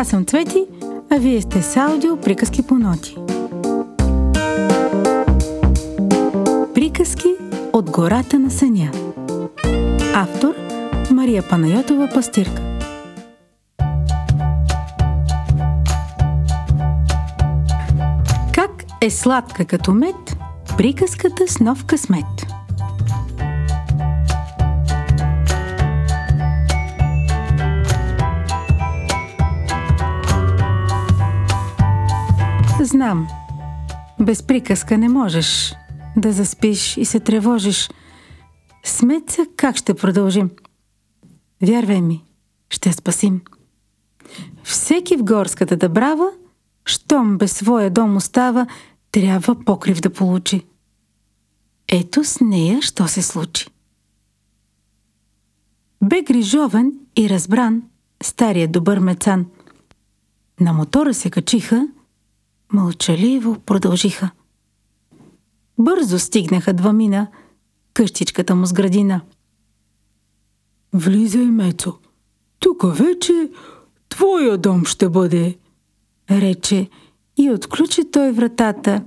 Аз съм Цвети, а вие сте с аудио Приказки по ноти. Приказки от гората на съня. Автор Мария Панайотова Пастирка. Как е сладка като мед приказката с нов късмет. Знам, без приказка не можеш да заспиш и се тревожиш. Смеца как ще продължим? Вярвай ми, ще спасим. Всеки в горската дъбрава, щом без своя дом остава, трябва покрив да получи. Ето с нея, що се случи. Бе грижовен и разбран стария добър мецан. На мотора се качиха – Мълчаливо продължиха. Бързо стигнаха два мина къщичката му с градина. Влизай, Мецо. Тук вече твоя дом ще бъде, рече и отключи той вратата,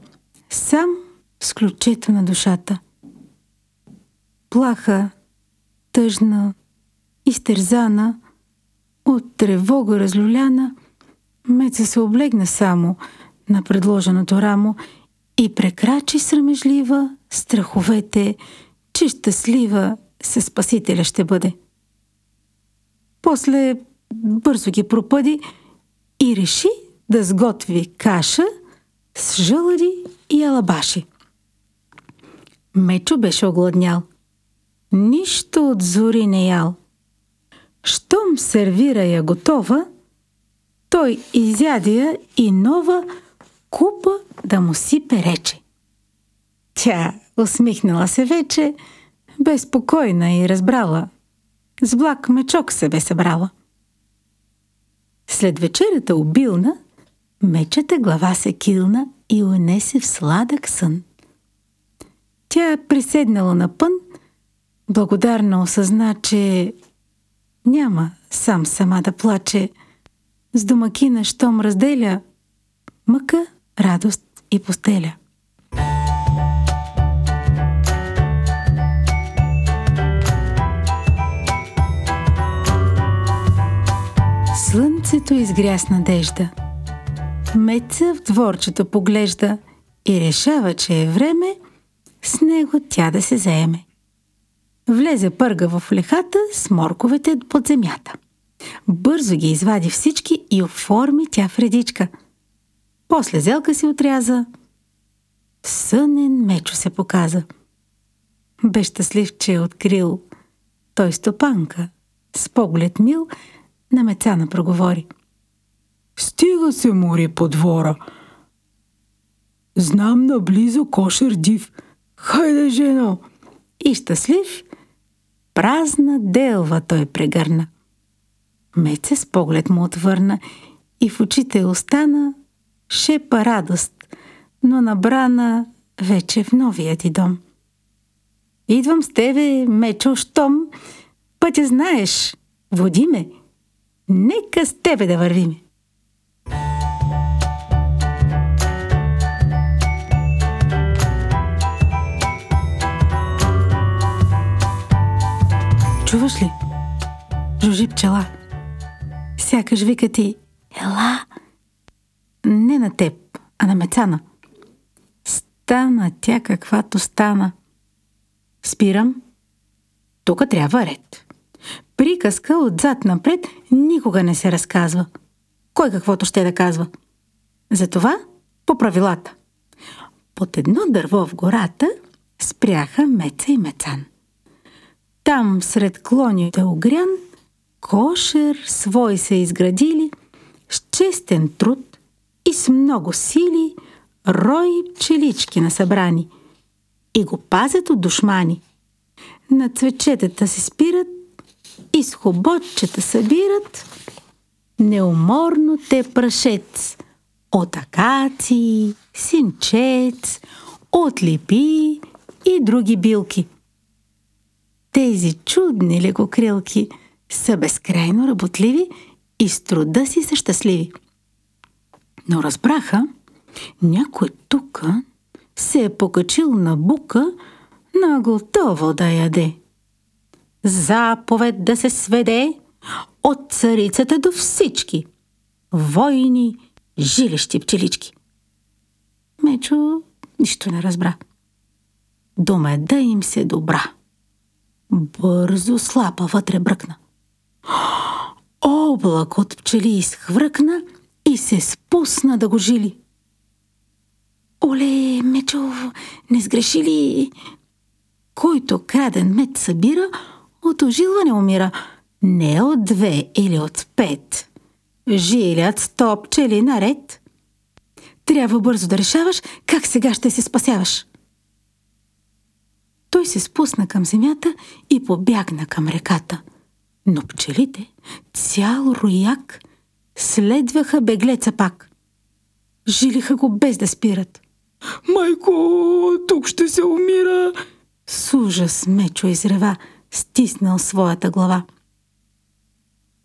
сам с ключето на душата. Плаха, тъжна, изтерзана, от тревога разлюляна, Меца се облегна само – на предложеното рамо и прекрачи срамежлива страховете, че щастлива се Спасителя ще бъде. После бързо ги пропъди и реши да сготви каша с жълъди и алабаши. Мечо беше огладнял. Нищо от зори не ял. Щом сервира я готова, той изяде я и нова купа да му си перече. Тя усмихнала се вече, безпокойна и разбрала. С влак мечок се бе събрала. След вечерята обилна, мечата глава се килна и унесе в сладък сън. Тя приседнала на пън, благодарно осъзна, че няма сам сама да плаче. С домакина, щом разделя мъка радост и постеля. Слънцето изгря с надежда. Меца в дворчето поглежда и решава, че е време с него тя да се заеме. Влезе пърга в лехата с морковете под земята. Бързо ги извади всички и оформи тя в редичка – после зелка си отряза. Сънен мечо се показа. Бе щастлив, че е открил. Той стопанка, с поглед мил, на мецана проговори. Стига се мори по двора. Знам наблизо кошер див. Хайде, жено! И щастлив, празна делва той прегърна. Меце с поглед му отвърна и в очите остана шепа радост, но набрана вече в новия ти дом. Идвам с тебе, мечо, щом, пътя знаеш, води ме, нека с тебе да вървиме. Чуваш ли? Жужи пчела. Сякаш вика ти, ела, не на теб, а на мецана. Стана тя каквато стана. Спирам. Тук трябва ред. Приказка отзад напред никога не се разказва. Кой каквото ще да казва. Затова по правилата. Под едно дърво в гората спряха Меца и Мецан. Там, сред клоните огрян, кошер свой се изградили, с честен труд и с много сили рои пчелички насъбрани и го пазят от душмани. На цвечетата се спират и с хоботчета събират неуморно те прашец от акации, синчец, от липи и други билки. Тези чудни лекокрилки са безкрайно работливи и с труда си са щастливи. Но разбраха, някой тук се е покачил на бука на готово да яде. Заповед да се сведе от царицата до всички. Войни, жилещи пчелички. Мечо нищо не разбра. До меда им се добра. Бързо слапа вътре бръкна. Облак от пчели изхвъркна и се спусна да го жили. Оле, Мечо, не сгреши ли? Който краден мед събира, от ожилване умира. Не от две или от пет. Жилят сто пчели наред. Трябва бързо да решаваш как сега ще се спасяваш. Той се спусна към земята и побягна към реката. Но пчелите, цял рояк, следваха беглеца пак. Жилиха го без да спират. Майко, тук ще се умира! С ужас Мечо изрева, стиснал своята глава.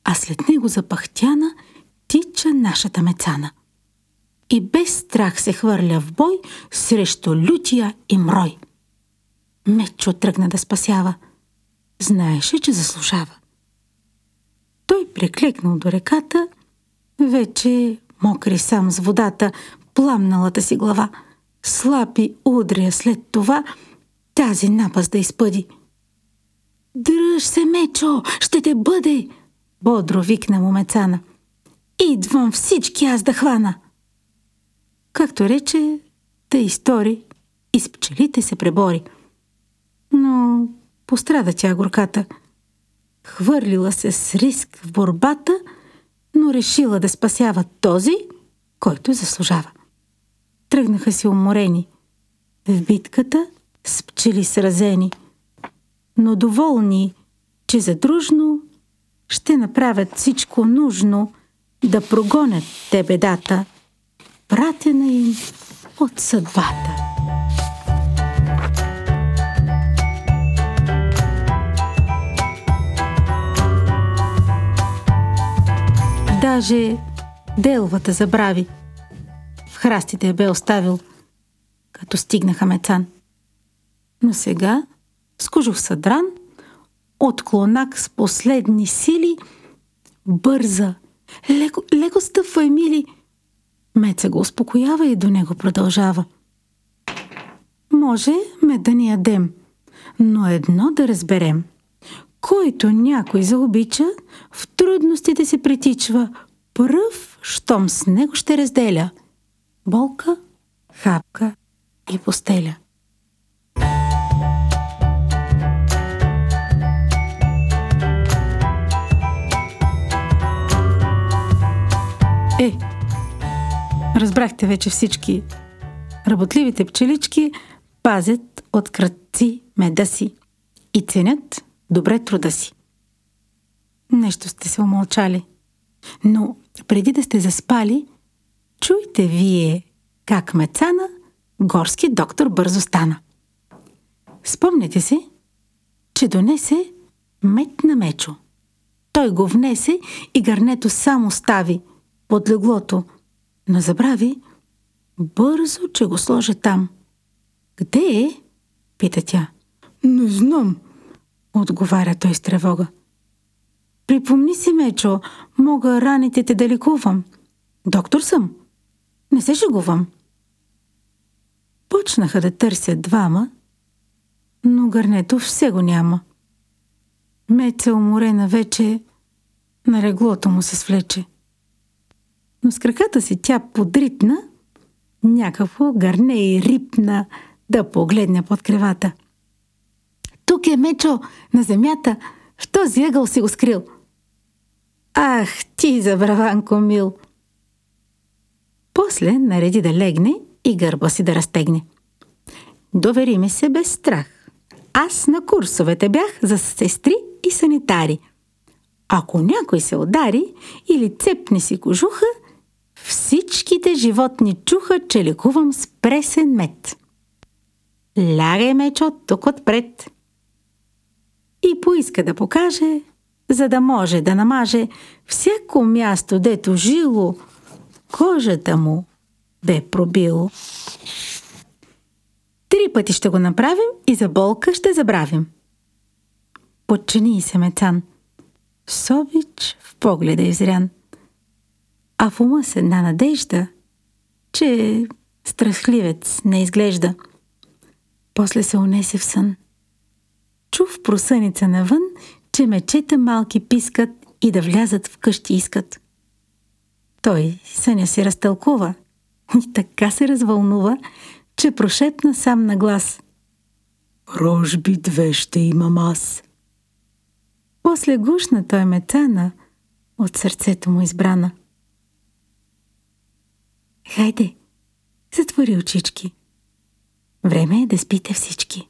А след него запахтяна тича нашата мецана. И без страх се хвърля в бой срещу лютия и мрой. Мечо тръгна да спасява. Знаеше, че заслужава. Той приклекнал до реката, вече мокри сам с водата, пламналата си глава. Слапи удря след това тази напаст да изпъди. Дръж се, Мечо, ще те бъде! Бодро викна му Мецана. Идвам всички аз да хвана. Както рече, те истори и с пчелите се пребори – но пострада тя горката. Хвърлила се с риск в борбата, но решила да спасява този, който заслужава. Тръгнаха си уморени. В битката с пчели сразени, но доволни, че задружно ще направят всичко нужно да прогонят те бедата, пратена им от съдбата. Даже делвата забрави. В храстите я бе оставил, като стигнаха Мецан. Но сега, с кожух съдран, от клонак с последни сили, бърза, леко, леко стъпва Емили. Меца го успокоява и до него продължава. Може ме да ни ядем, но едно да разберем – който някой заобича, в трудностите се притичва, пръв, щом с него ще разделя. Болка, хапка и постеля. Е, разбрахте вече всички. Работливите пчелички пазят от кръци меда си и ценят добре труда си. Нещо сте се умълчали. Но преди да сте заспали, чуйте вие как мецана горски доктор бързо стана. Спомнете се, че донесе мед на мечо. Той го внесе и гърнето само стави под леглото, но забрави бързо, че го сложи там. Къде е? пита тя. Не знам, отговаря той с тревога. Припомни си, Мечо, мога раните те да лекувам. Доктор съм. Не се шегувам. Почнаха да търсят двама, но гърнето все го няма. Меца уморена вече на реглото му се свлече. Но с краката си тя подритна, някакво гърне и рипна да погледне под кревата – тук е Мечо, на земята. В този ъгъл си го скрил. Ах, ти забраванко мил! После нареди да легне и гърба си да разтегне. Довери ми се без страх. Аз на курсовете бях за сестри и санитари. Ако някой се удари или цепни си кожуха, всичките животни чуха, че лекувам с пресен мед. Лягай, мечо, тук отпред и поиска да покаже за да може да намаже всяко място, дето жило, кожата му бе пробило. Три пъти ще го направим и за болка ще забравим. Подчини се Мецан. Собич в погледа изрян. А в ума с една надежда, че страхливец не изглежда. После се унесе в сън. Чу в просъница навън, че мечета малки пискат и да влязат в къщи искат. Той съня си разтълкува и така се развълнува, че прошепна сам на глас. Рожби две ще имам аз. После гушна той мецана от сърцето му избрана. Хайде, затвори очички. Време е да спите всички.